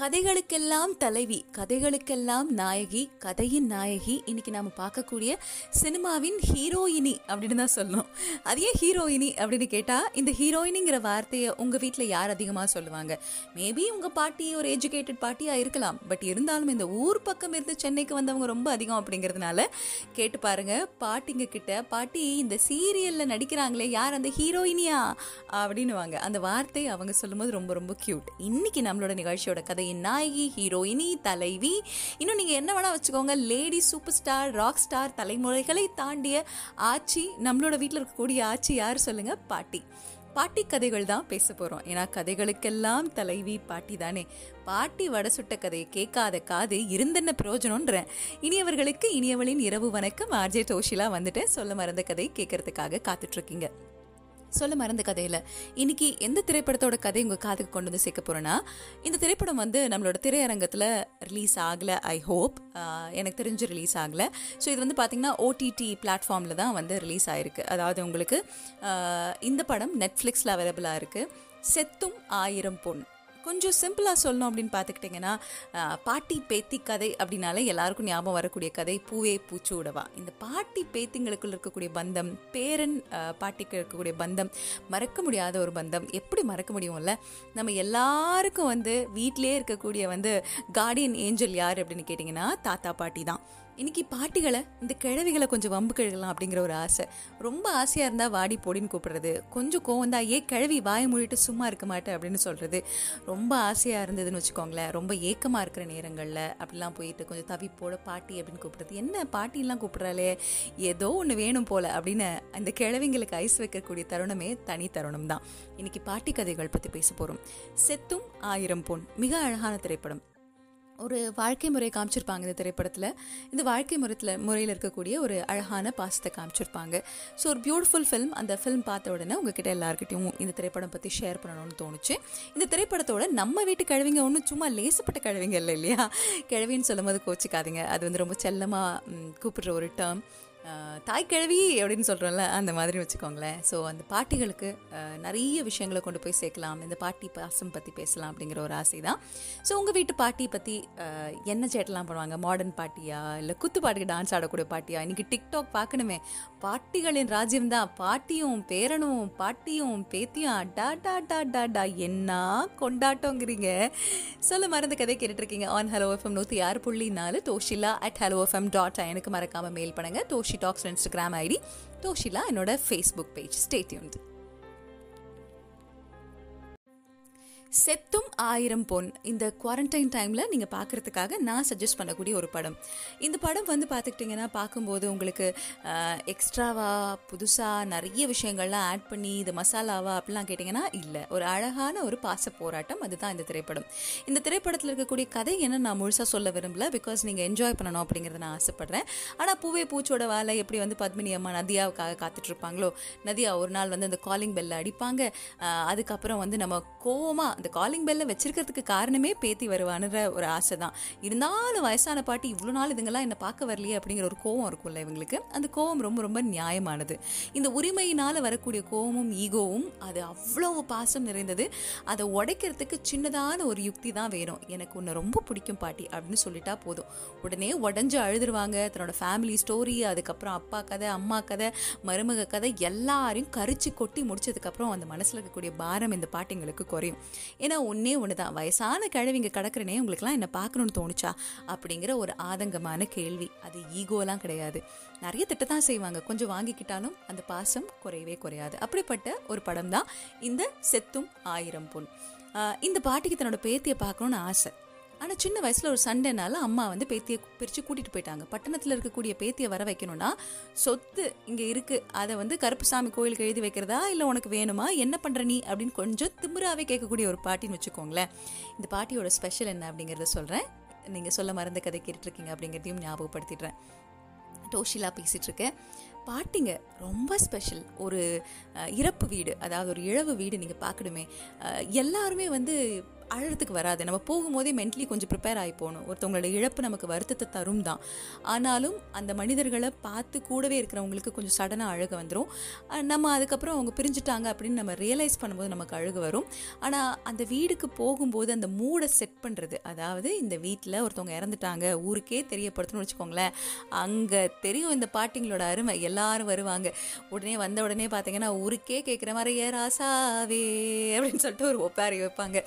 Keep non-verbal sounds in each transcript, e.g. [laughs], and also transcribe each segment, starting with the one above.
கதைகளுக்கெல்லாம் தலைவி கதைகளுக்கெல்லாம் நாயகி கதையின் நாயகி. இன்னைக்கு நாம பார்க்கக்கூடிய சினிமாவின் ஹீரோயினி அப்படின்னு தான் சொல்லணும். அது ஏன் ஹீரோயினி அப்படின்னு கேட்டா இந்த ஹீரோயினிங்கிற வார்த்தையை உங்க வீட்டில் யார் அதிகமாக சொல்லுவாங்க? மேபி உங்க பாட்டி ஒரு எஜுகேட்டட் பாட்டியா இருக்கலாம். பட் இருந்தாலும் இந்த ஊர் பக்கம் இருந்து சென்னைக்கு வந்தவங்க ரொம்ப அதிகம் அப்படிங்கிறதுனால கேட்டு பாருங்க. பாட்டிங்க கிட்ட பாட்டி இந்த சீரியல்ல நடிக்கிறாங்களே யார் அந்த ஹீரோயினியா? அப்படின்னு வாங்க அந்த வார்த்தை அவங்க சொல்லும்போது ரொம்ப ரொம்ப கியூட் இன்னைக்கு நம்மளோட நிகழ்ச்சியோட கதை ஹீரோயின் நாயகி ஹீரோயினி தலைவி. இன்னும் நீங்கள் என்ன வேணால் வச்சுக்கோங்க. Lady super star rock star தலைமுறைகளை தாண்டிய ஆட்சி நம்மளோட வீட்டில் இருக்கக்கூடிய ஆட்சி யார் சொல்லுங்கள் பாட்டி. பாட்டி கதைகள் தான் பேச போகிறோம் ஏன்னா கதைகளுக்கெல்லாம் தலைவி பாட்டி தானே. பாட்டி வடை சுட்ட கதையை கேட்காத காது இருந்தென்ன பிரயோஜனம்ன்றேன். இனியவர்களுக்கு இனியவளின் இரவு வணக்கம். ஆர்ஜே டோஷிலா வந்துட்டு சொல்ல மறந்த கதை கேட்கறதுக்காக காத்துட்ருக்கீங்க சொல்ல மறந்த கதையில. இன்னைக்கு எந்த திரைப்படத்தோட கதை உங்க காதுக்கு கொண்டு வந்து சேர்க்க போறேன்னா இந்த திரைப்படம் வந்து நம்மளோட திரையரங்கத்துல ரிலீஸ் ஆகல ஐ ஹோப் எனக்கு தெரிஞ்சு ரிலீஸ் ஆகல. ஸோ இது வந்து பாத்தீங்கன்னா ஓடிடி பிளாட்ஃபார்ம்ல தான் வந்து ரிலீஸ் ஆயிருக்கு. அதாவது உங்களுக்கு இந்த படம் நெட்ஃப்ளிக்ஸில் அவைலபிளா இருக்கு. செத்தும் ஆயிரம் பொன். கொஞ்சம் சிம்பிளாக சொல்லணும் அப்படின்னு பார்த்துக்கிட்டிங்கன்னா பாட்டி பேத்தி கதை அப்படின்னாலே எல்லாருக்கும் ஞாபகம் வரக்கூடிய கதை பூவே பூச்சூடவா இந்த பாட்டி பேத்திங்களுக்குள்ள இருக்கக்கூடிய பந்தம் பேரன் பாட்டிக்கு இருக்கக்கூடிய பந்தம் மறக்க முடியாத ஒரு பந்தம் எப்படி மறக்க முடியும்ல? நம்ம எல்லாருக்கும் வந்து வீட்டிலே இருக்கக்கூடிய வந்து கார்டியன் ஏஞ்சல் யார் அப்படின்னு கேட்டிங்கன்னா தாத்தா பாட்டி தான். இன்னைக்கு பாட்டிகளை இந்த கிழவிகளை கொஞ்சம் வம்பு கழுகலாம் அப்படிங்கிற ஒரு ஆசை. ரொம்ப ஆசையாக இருந்தால் வாடி போடின்னு கூப்பிடுறது. கொஞ்சம் கோவம் தான் ஏ கிழவி வாய மூடிட்டு சும்மா இருக்க மாட்டேன் அப்படின்னு சொல்கிறது ரொம்ப ஆசையாக இருந்ததுன்னு வச்சுக்கோங்களேன். ரொம்ப ஏக்கமாக இருக்கிற நேரங்களில் அப்படிலாம் போயிட்டு கொஞ்சம் தவிப்போட பாட்டி அப்படின்னு கூப்பிடுறது. என்ன பாட்டிலாம் கூப்பிட்றாளே? ஏதோ ஒன்று வேணும் போல் அப்படின்னு அந்த கிழவிங்களுக்கு ஐஸ் வைக்கக்கூடிய தருணமே தனி தருணம் தான். இன்னைக்கு பாட்டி கதைகள் பற்றி பேச போகிறோம் செத்தும் ஆயிரம் பொன் மிக அழகான திரைப்படம். ஒரு வாழ்க்கை முறையை காமிச்சிருப்பாங்க இந்த திரைப்படத்தில். இந்த வாழ்க்கை முறையில் முறையில் இருக்கக்கூடிய ஒரு அழகான பாசத்தை காமிச்சிருப்பாங்க. ஸோ ஒரு பியூட்டிஃபுல் ஃபில்ம் அந்த ஃபிலிம் பார்த்த உடனே உங்ககிட்ட எல்லாருக்கிட்டையும் இந்த திரைப்படம் பற்றி ஷேர் பண்ணணும்னு தோணுச்சு. இந்த திரைப்படத்தோட நம்ம வீட்டு கழுவிங்க ஒன்றும் சும்மா லேசப்பட்ட கழுவிங்க இல்லை இல்லையா? கிழவின்னு சொல்லும்போது கோச்சிக்காதீங்க. அது வந்து ரொம்ப செல்லமாக கூப்பிடுற ஒரு டேர்ம் தாய் கிழவி அப்படின்னு சொல்கிறோம்ல அந்த மாதிரி வச்சுக்கோங்களேன். ஸோ அந்த பாட்டிகளுக்கு நிறைய விஷயங்களை கொண்டு போய் சேர்க்கலாம். இந்த பாட்டி பாசம் பற்றி பேசலாம் அப்படிங்கிற ஒரு ஆசை தான் ஸோ உங்கள் வீட்டு பாட்டி பற்றி என்ன சேட்டெல்லாம் பண்ணுவாங்க? மாடர்ன் பாட்டியா? இல்லை குத்து பாட்டுக்கு டான்ஸ் ஆடக்கூடிய பாட்டியா? இன்றைக்கி டிக்டாக் பார்க்கணுமே. பாட்டிகளின் ராஜ்யம் தான் பாட்டியும் பேரனும் பாட்டியும் பேத்தியும் அடா டா டா டா டா. என்ன கொண்டாட்டோங்கிறீங்க? சொல்ல மறந்த கதை கேட்டுட்ருக்கீங்க ஆன் ஹலோ எஃப்எம் நூற்றி ஆறு புள்ளி நாலு Toshila at hello FM dot எனக்கு மறக்காமல் மெயில் பண்ணுங்க. Toshi talks Instagram ID Toshila என்னோட ஃபேஸ்புக் பேஜ் ஸ்டேட்யூன்ட் செத்தும் ஆயிரம் பொன். இந்த குவாரண்டைன் டைமில் நீங்கள் பார்க்குறதுக்காக நான் சஜஸ்ட் பண்ணக்கூடிய ஒரு படம். இந்த படம் வந்து பார்த்துக்கிட்டிங்கன்னா பார்க்கும்போது உங்களுக்கு எக்ஸ்ட்ராவா புதுசாக நிறைய விஷயங்கள்லாம் ஆட் பண்ணி இது மசாலாவா அப்படிலாம் கேட்டிங்கன்னா இல்லை. ஒரு அழகான ஒரு பாச போராட்டம் அதுதான் இந்த திரைப்படம். இந்த திரைப்படத்தில் இருக்கக்கூடிய கதை என்ன நான் முழுசாக சொல்ல விரும்பல பிகாஸ் நீங்கள் என்ஜாய் பண்ணணும் அப்படிங்கிறத நான் ஆசைப்பட்றேன். ஆனால் பூவே பூச்சோட வேலை எப்படி வந்து பத்மினி அம்மா நதியாவுக்காக காத்துட்ருப்பாங்களோ நதியா ஒரு நாள் வந்து அந்த காலிங் பெல்லை அடிப்பாங்க. அதுக்கப்புறம் வந்து நம்ம கோவமாக அந்த காலிங் பெல்ல வச்சிருக்கிறதுக்கு காரணமே பேத்தி வருவான்ற ஒரு ஆசை தான் இருந்தாலும் வயசான பாட்டி இவ்வளோ நாள் இதுங்கெல்லாம் என்ன பார்க்க வரலையே அப்படிங்கிற ஒரு கோவம் இருக்கும்ல இவங்களுக்கு. அந்த கோவம் ரொம்ப ரொம்ப நியாயமானது. இந்த உரிமையினால வரக்கூடிய கோவமும் ஈகோவும் அது அவ்வளோ பாசம் நிறைந்தது. அதை உடைக்கிறதுக்கு சின்னதான ஒரு யுக்தி தான் வேணும். எனக்கு உன்னை ரொம்ப பிடிக்கும் பாட்டி அப்படின்னு சொல்லிட்டா போதும். உடனே உடஞ்சு அழுதுருவாங்க. தன்னோட ஃபேமிலி ஸ்டோரி அதுக்கப்புறம் அப்பா கதை அம்மா கதை மருமக கதை எல்லாரையும் கரிச்சு கொட்டி முடிச்சதுக்கப்புறம் அந்த மனசில் இருக்கக்கூடிய பாரம் இந்த பாட்டிங்களுக்கு குறையும். ஏன்னா ஒன்றே ஒன்று தான் வயசான கிழவிங்க கடக்கிறனே உங்களுக்குலாம் என்னை பார்க்கணும்னு தோணுச்சா? அப்படிங்கிற ஒரு ஆதங்கமான கேள்வி. அது ஈகோலாம் கிடையாது. நிறைய திட்ட தான் செய்வாங்க. கொஞ்சம் வாங்கிக்கிட்டாலும் அந்த பாசம் குறையவே குறையாது. அப்படிப்பட்ட ஒரு படம் தான் இந்த செத்தும் ஆயிரம் பொன் இந்த பாட்டிக்கு தன்னோட பேத்தியை பார்க்கணுன்னு ஆசை. ஆனால் சின்ன வயசில் ஒரு சண்டைனால அம்மா வந்து பேத்தியை பிரித்து கூட்டிகிட்டு போயிட்டாங்க. பட்டணத்தில் இருக்கக்கூடிய பேத்தியை வர வைக்கணும்னா சொத்து இங்கே இருக்குது அதை வந்து கருப்புசாமி கோயிலுக்கு எழுதி வைக்கிறதா? இல்லை உனக்கு வேணுமா? என்ன பண்ணுற நீ? அப்படின்னு கொஞ்சம் திமுறாவே கேட்கக்கூடிய ஒரு பாட்டின்னு வச்சுக்கோங்களேன். இந்த பாட்டியோட ஸ்பெஷல் என்ன அப்படிங்கிறத சொல்கிறேன் நீங்கள் சொல்ல மறந்த கதை கேட்டுட்ருக்கீங்க அப்படிங்கிறதையும் ஞாபகப்படுத்திடுறேன். டோஷிலா பேசிகிட்ருக்கேன் பாட்டிங்க ரொம்ப ஸ்பெஷல் ஒரு இறப்பு வீடு அதாவது ஒரு இழவு வீடு நீங்கள் பார்க்கணுமே. எல்லாருமே வந்து அழறதுக்கு வராது. நம்ம போகும்போதே மென்டலி கொஞ்சம் ப்ரிப்பேர் ஆகி போகணும். ஒருத்தவங்களோட இழப்பு நமக்கு வருத்தத்தை தரும் தான் ஆனாலும் அந்த மனிதர்களை பார்த்து கூடவே இருக்கிறவங்களுக்கு கொஞ்சம் சடனாக அழுக வந்துடும் நம்ம அதுக்கப்புறம் அவங்க பிரிஞ்சுட்டாங்க அப்படின்னு நம்ம ரியலைஸ் பண்ணும்போது நமக்கு அழுக வரும். ஆனால் அந்த வீடுக்கு போகும்போது அந்த மூடை செட் பண்ணுறது அதாவது இந்த வீட்டில் ஒருத்தவங்க இறந்துட்டாங்க ஊருக்கே தெரியப்படுத்தணும்னு வச்சுக்கோங்களேன். அங்கே தெரியும் இந்த பாட்டிங்களோட அருமை. எல்லாரும் வருவாங்க. உடனே வந்த உடனே பார்த்தீங்கன்னா ஊருக்கே கேட்குற மாதிரி ஏ ராசாவே அப்படின்னு சொல்லிட்டு ஒரு ஒப்பாரி வைப்பாங்க.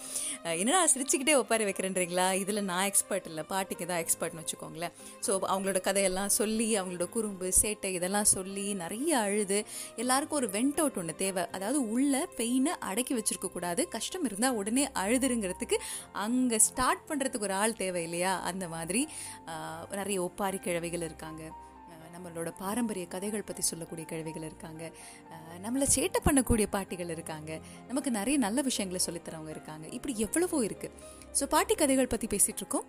என்னடா சிரிச்சுக்கிட்டே ஒப்பாரி வைக்கிறேன்றீங்களா? இதில் நான் எக்ஸ்பர்ட் இல்லை. பாட்டிக்கு தான் எக்ஸ்பர்ட்னு வச்சுக்கோங்களேன். ஸோ அவங்களோட கதையெல்லாம் சொல்லி அவங்களோட குறும்பு சேட்டை இதெல்லாம் சொல்லி நிறைய அழுது. எல்லாருக்கும் ஒரு வெண்ட் அவுட் ஒன்று தேவை. அதாவது உள்ள பெயினை அடக்கி வச்சிருக்க கூடாது. கஷ்டம் இருந்தால் உடனே அழுதுருங்கிறதுக்கு அங்கே ஸ்டார்ட் பண்ணுறதுக்கு ஒரு ஆள் தேவை இல்லையா? அந்த மாதிரி நிறைய ஒப்பாரி கிழவைகள் இருக்காங்க. நம்மளோட பாரம்பரிய கதைகள் பற்றி சொல்லக்கூடிய கிழவிகள் இருக்காங்க. நம்மளை சேட்டை பண்ணக்கூடிய பாட்டிகள் இருக்காங்க. நமக்கு நிறைய நல்ல விஷயங்களை சொல்லித்தரவங்க இருக்காங்க. இப்படி எவ்வளவோ இருக்குது ஸோ பாட்டி கதைகள் பற்றி பேசிகிட்ருக்கோம்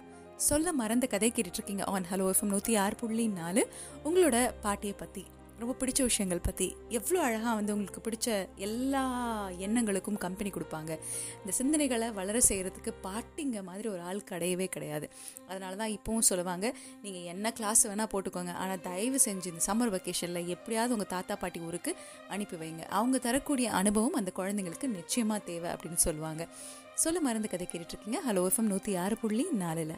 சொல்ல மறந்த கதை கேட்டுட்ருக்கீங்க ஆன் ஹலோ எஃப்எம் நூற்றி ஆறு புள்ளி நாலு. உங்களோட பாட்டியை பற்றி ரொம்ப பிடிச்ச விஷயங்கள் பற்றி எவ்வளோ அழகாக வந்து உங்களுக்கு பிடிச்ச எல்லா எண்ணங்களுக்கும் கம்பெனி கொடுப்பாங்க. இந்த சிந்தனைகளை வளர செய்கிறதுக்கு பாட்டிங்க மாதிரி ஒரு ஆள் கிடையவே கிடையாது. அதனால தான் இப்போவும் சொல்லுவாங்க நீங்கள் என்ன கிளாஸ் வேணால் போட்டுக்கோங்க. ஆனால் தயவு செஞ்சு இந்த சம்மர் வெக்கேஷனில் எப்படியாவது உங்கள் தாத்தா பாட்டி ஊருக்கு அனுப்பி வைங்க. அவங்க தரக்கூடிய அனுபவம் அந்த குழந்தைங்களுக்கு நிச்சயமாக தேவை அப்படின்னு சொல்லுவாங்க. சொல்ல மருந்து கதை கேட்டுட்ருக்கீங்க ஹலோ எஃப்எம் நூற்றி ஆறு புள்ளி நாலில்.